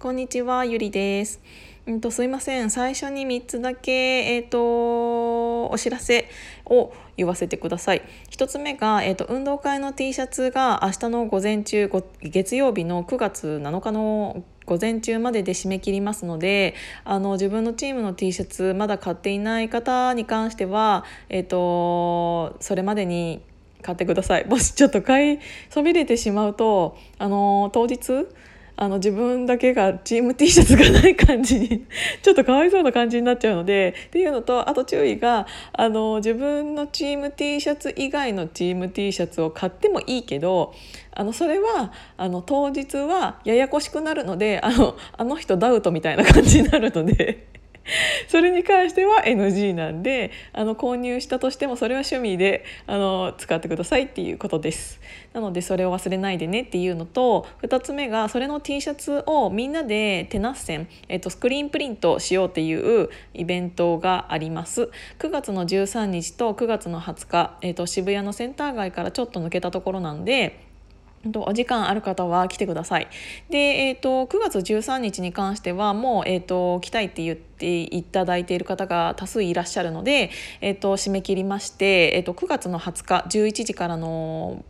こんにちは、ゆりです。うんとすいません。最初に3つだけえっ、ー、とお知らせを言わせてください。1つ目がえっ、ー、と運動会の T シャツが明日の午前中月曜日の9月7日の午前中までで締め切りますのであの自分のチームの T シャツまだ買っていない方に関しては、えーとそれまでに買ってくださいもしちょっと買いそびれてしまうとあの当日あの自分だけがチーム T シャツがない感じに ちょっとかわいそうな感じになっちゃうのでっていうのとあと注意があの自分のチーム T シャツ以外のチーム T シャツを買ってもいいけどあのそれはあの当日はややこしくなるのであのあの人ダウトみたいな感じになるので。それに関しては NG なんであの購入したとしてもそれは趣味であの使ってくださいっていうことです。なのでそれを忘れないでねっていうのと2つ目がそれの T シャツをみんなで手なっせん、えっと、スクリーンプリントしようっていうイベントがあります。9月の13日と9月の20日、えっと、渋谷のセンター街からちょっと抜けたところなんでお時間ある方は来てください。で、えーと、9月13日に関してはもう、えーと、来たいって言っていただいている方が多数いらっしゃるので、えーと、締め切りまして、えー、と9月の20日11時からの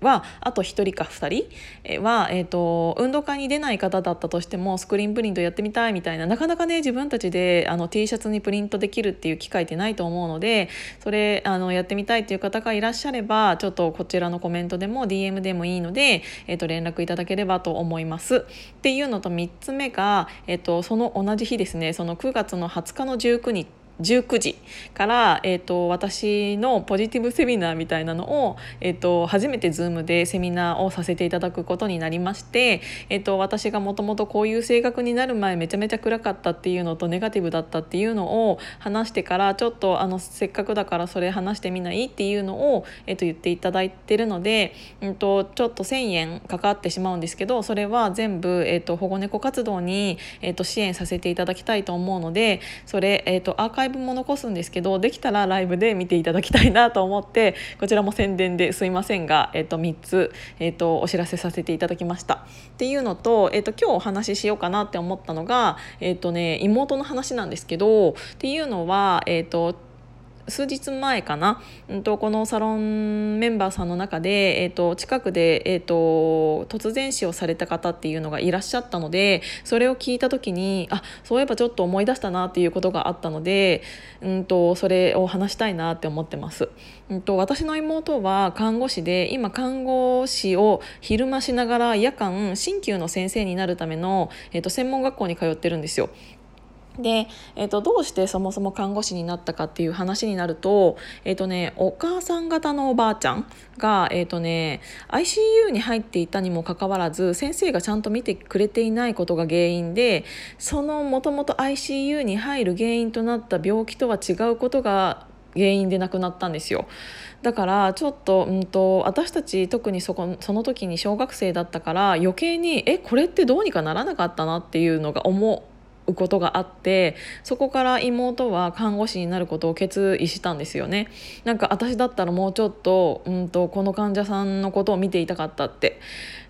はあと1人か2人？は、えーと、運動会に出ない方だったとしてもスクリーンプリントやってみたいみたいななかなかね自分たちであの T シャツにプリントできるっていう機会ってないと思うのでそれあのやってみたいっていう方がいらっしゃればちょっとこちらのコメントでも DM でもいいので、えーと、連絡いただければと思います。っていうのと3つ目が、えーとその同じ日ですねその9月の20日の19日19時から、えーと、私のポジティブセミナーみたいなのを、えーと、初めて Zoom でセミナーをさせていただくことになりまして、えーと、私がもともとこういう性格になる前めちゃめちゃ暗かったっていうのとネガティブだったっていうのを話してからちょっとあのせっかくだからそれ話してみないっていうのを、えー、と言っていただいてるので、うん、とちょっと1,000円かかってしまうんですけどそれは全部、えー、と保護猫活動に、えー、と支援させていただきたいと思うのでそれ、えー、とアーカイブイブも残すんですけどできたらライブで見ていただきたいなと思ってこちらも宣伝ですいませんが、えー、と3つ、えー、とお知らせさせていただきました。っていうのと,、えー、と今日お話ししようかなって思ったのが、えーとね、妹の話なんですけどっていうのは、えーと数日前かな、うんと、このサロンメンバーさんの中で、えーと、近くで、えーと、突然死をされた方っていうのがいらっしゃったのでそれを聞いた時にあそういえばちょっと思い出したなっていうことがあったので、うんと、それを話したいなって思ってます。うんと、私の妹は看護師で今看護師を昼間しながら夜間鍼灸の先生になるための、えー、と専門学校に通ってるんですよ。で、えーと、どうしてそもそも看護師になったかっていう話になると,、えーとね、お母さん方のおばあちゃんが、えーとね、ICU に入っていたにもかかわらず先生がちゃんと見てくれていないことが原因でそのもともと ICU に入る原因となった病気とは違うことが原因で亡くなったんですよ。だからちょっと,、うんと、私たち特にそこその時に小学生だったから余計にえこれってどうにかならなかったなっていうのが思う。ことがあってそこから妹は看護師になることを決意したんですよね。なんか私だったらもうちょっと,、うんと、この患者さんのことを見ていたかったって、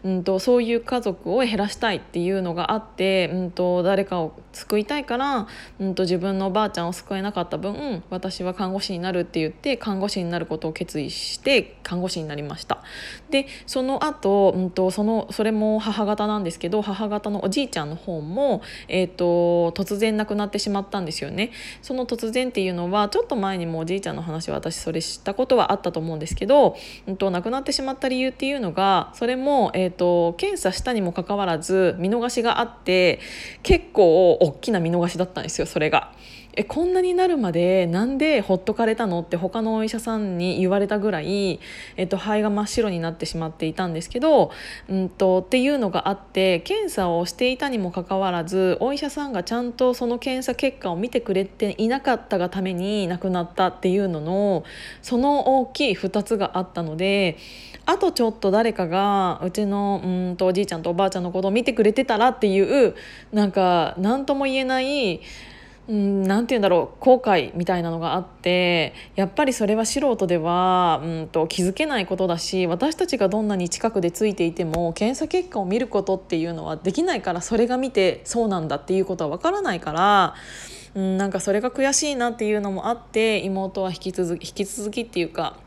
うんと、そういう家族を減らしたいっていうのがあって、うんと、誰かを救いたいから、うん、と自分のおばあちゃんを救えなかった分私は看護師になるって言って看護師になることを決意して看護師になりました。でその後、うん、とそのそれも母方なんですけど母方のおじいちゃんの方も、えー、と突然亡くなってしまったんですよねその突然っていうのはちょっと前にもおじいちゃんの話は私それ知ったことはあったと思うんですけど、うんと、亡くなってしまった理由っていうのがそれも、えーと、検査したにもかかわらず見逃しがあって結構大きな見逃しだったんですよそれが。えこんなになるまでなんでほっとかれたのって他のお医者さんに言われたぐらい、えっと、肺が真っ白になってしまっていたんですけど、うんと、っていうのがあって検査をしていたにもかかわらずお医者さんがちゃんとその検査結果を見てくれていなかったがために亡くなったっていうののその大きい2つがあったのであとちょっと誰かがうちのうんとおじいちゃんとおばあちゃんのことを見てくれてたらっていうなんか何とも言えないうん、なて言うんだろう後悔みたいなのがあってやっぱりそれは素人では、うんと、気づけないことだし私たちがどんなに近くでついていても検査結果を見ることっていうのはできないからそれが見てそうなんだっていうことは分からないから。うん、なんかそれが悔しいなっていうのもあって妹は引き続き引き続きっていうか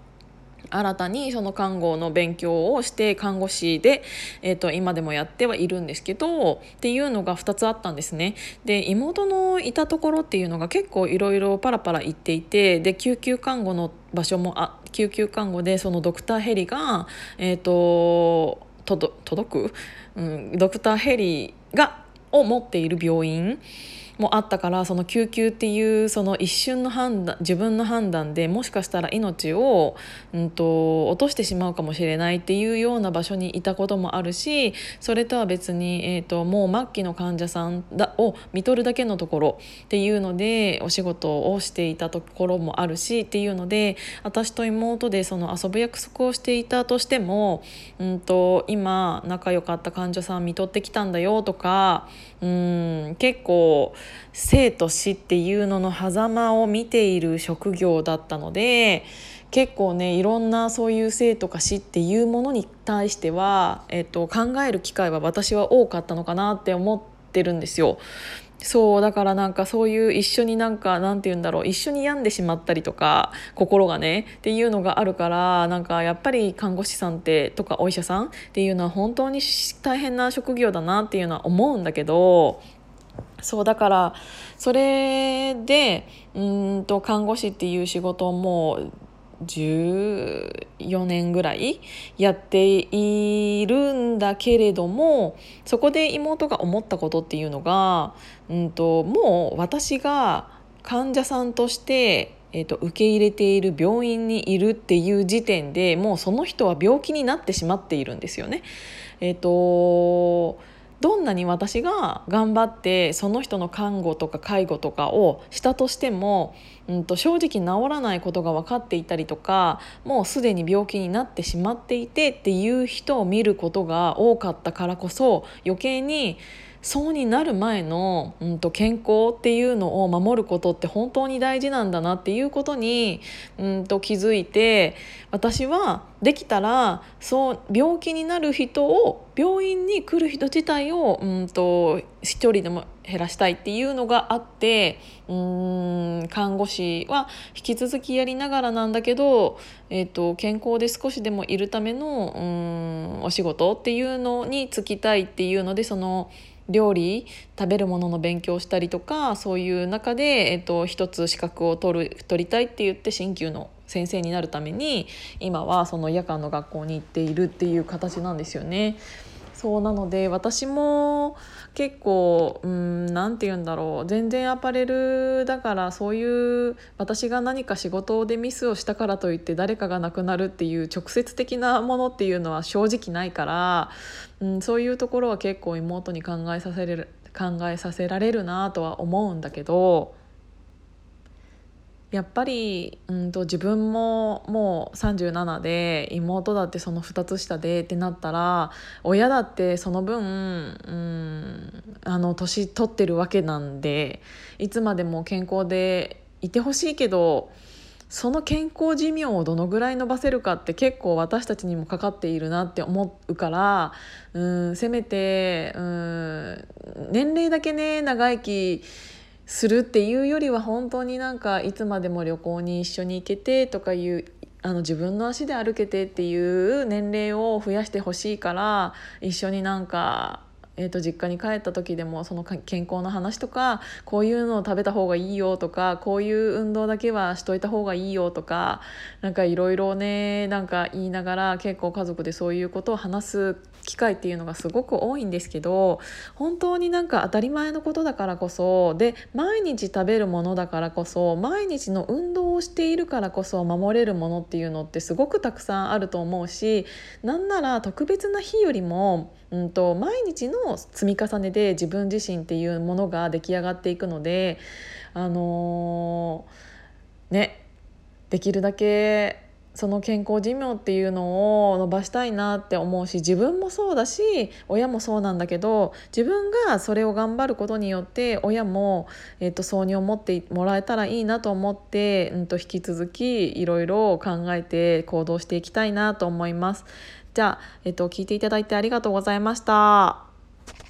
新たにその看護の勉強をして看護師で、えー、と今でもやってはいるんですけどっていうのが2つあったんですね。で妹のいたところっていうのが結構いろいろパラパラ行っていてで救急看護の場所もあ救急看護でそのドクターヘリが、えーと、と届く、うん、ドクターヘリがを持っている病院もあったからその救急っていうその一瞬の判断自分の判断でもしかしたら命を、うんと、落としてしまうかもしれないっていうような場所にいたこともあるしそれとは別に、えーと、もう末期の患者さんだを見とるだけのところっていうのでお仕事をしていたところもあるしっていうので私と妹でその遊ぶ約束をしていたとしても、うんと今仲良かった患者さん見とってきたんだよとかうん結構生と死っていうのの狭間を見ている職業だったので結構ねいろんなそういう生とか死っていうものに対しては、えっと、考える機会は私は多かったのかなって思ってるんですよ。そうだからなんかそういう一緒になんかなんて言うんだろう一緒に病んでしまったりとか心がねっていうのがあるからなんかやっぱり看護師さんってとかお医者さんっていうのは本当に大変な職業だなっていうのは思うんだけどそうだからそれでうんと看護師っていう仕事をもう14年ぐらいやっているんだけれどもそこで妹が思ったことっていうのが、うんと、もう私が患者さんとしてえーと、受け入れている病院にいるっていう時点でもうその人は病気になってしまっているんですよね。えーとどんなに私が頑張ってその人の看護とか介護とかをしたとしても、うんと、正直治らないことが分かっていたりとかもうすでに病気になってしまっていてっていう人を見ることが多かったからこそ余計にそうになる前の、うん、と健康っていうのを守ることって本当に大事なんだなっていうことに、うん、と気づいて私はできたらそう病気になる人を病院に来る人自体を、うんと、一人でも減らしたいっていうのがあってうん看護師は引き続きやりながらなんだけど、えーと、健康で少しでもいるためのうんお仕事っていうのに就きたいっていうのでその。料理食べるものの勉強をしたりとかそういう中で、えっと、一つ資格を取る取りたいって言って鍼灸の先生になるために今はその夜間の学校に行っているっていう形なんですよね。そうなので私も結構うんて言うんだろう全然アパレルだからそういう私が何か仕事でミスをしたからといって誰かが亡くなるっていう直接的なものっていうのは正直ないから、うん、そういうところは結構妹に考えさせれる考えさせられるなとは思うんだけど。やっぱりうんと自分ももう37で妹だってその2つ下でってなったら親だってその分うんあの年取ってるわけなんでいつまでも健康でいてほしいけどその健康寿命をどのぐらい伸ばせるかって結構私たちにもかかっているなって思うからうんせめてうん年齢だけね長生きするっていうよりは本当になんかいつまでも旅行に一緒に行けてとかいうあの自分の足で歩けてっていう年齢を増やしてほしいから一緒になんかえー、と実家に帰った時でもその健康の話とかこういうのを食べた方がいいよとかこういう運動だけはしといた方がいいよとかなんかいろいろねなんか言いながら結構家族でそういうことを話す機会っていうのがすごく多いんですけど本当になんか当たり前のことだからこそで毎日食べるものだからこそ毎日の運動をしているからこそ守れるものっていうのってすごくたくさんあると思うしなんなら特別な日よりも、うんと、毎日の積み重ねで自分自身っていうものが出来上がっていくのであのー、ねできるだけその健康寿命っていうのを伸ばしたいなって思うし自分もそうだし親もそうなんだけど自分がそれを頑張ることによって親も、えーと、そうに思ってもらえたらいいなと思って、うんと、引き続きいろいろ考えて行動していきたいなと思います。じゃあ、えーと聞いていただいてありがとうございました。